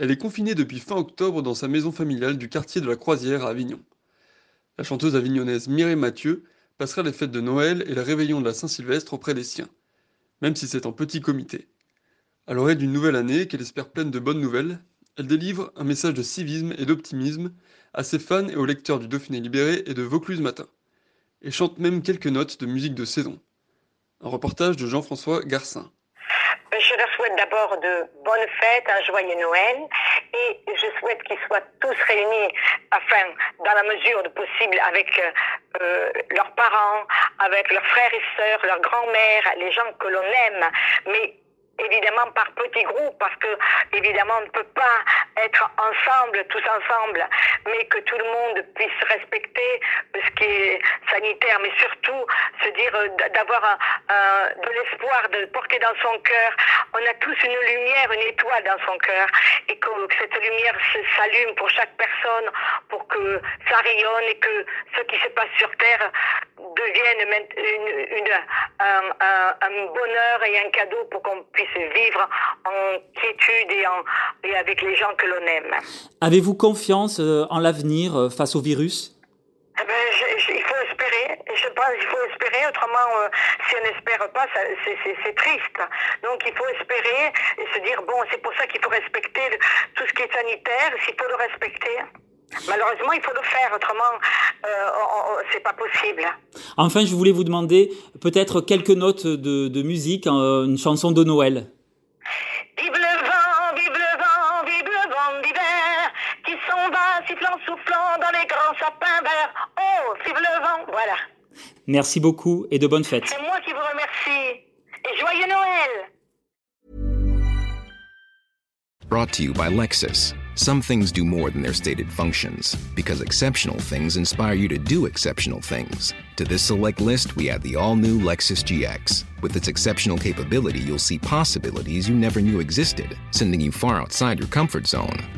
Elle est confinée depuis fin octobre dans sa maison familiale du quartier de la Croisière à Avignon. La chanteuse avignonnaise Mireille Mathieu passera les fêtes de Noël et le réveillon de la Saint-Sylvestre auprès des siens, même si c'est en petit comité. À l'oreille d'une nouvelle année qu'elle espère pleine de bonnes nouvelles, elle délivre un message de civisme et d'optimisme à ses fans et aux lecteurs du Dauphiné libéré et de Vaucluse Matin, et chante même quelques notes de musique de saison. Un reportage de Jean-François Garcin. Je leur souhaite d'abord de bonnes fêtes, un joyeux Noël, et je souhaite qu'ils soient tous réunis, enfin, dans la mesure de possible, avec euh, leurs parents, avec leurs frères et sœurs, leurs grands-mères, les gens que l'on aime, mais évidemment par petits groupes, parce que évidemment on ne peut pas être ensemble, tous ensemble, mais que tout le monde puisse respecter ce qui est sanitaire, mais surtout se dire euh, d'avoir de l'espoir, de porter dans son cœur. On a tous une lumière, une étoile dans son cœur, et que, cette lumière s'allume pour chaque personne, pour que ça rayonne et que ce qui se passe sur Terre devienne une, un, un, bonheur et un cadeau pour qu'on puisse vivre en quiétude et, en, et avec les gens que l'on aime. Avez-vous confiance euh, en l'avenir euh, face au virus? Il faut espérer, je pense qu'il faut espérer, autrement, euh, si on n'espère pas, c'est triste. Donc il faut espérer et se dire, bon, c'est pour ça qu'il faut respecter tout ce qui est sanitaire, s'il faut le respecter. Malheureusement, il faut le faire, autrement, euh, c'est pas possible. Enfin, je voulais vous demander peut-être quelques notes de, de musique, euh, une chanson de Noël. Vive le vent, vive le vent, vive le vent d'hiver, qui s'en va sifflant, soufflant dans les grands sapins verts. Vive le vent, voilà. Merci beaucoup et de bonnes fêtes. C'est moi qui vous remercie. Et joyeux Noël. Brought to you by Lexus. Some things do more than their stated functions, because exceptional things inspire you to do exceptional things. To this select list, we add the all new Lexus GX. With its exceptional capability, you'll see possibilities you never knew existed, sending you far outside your comfort zone.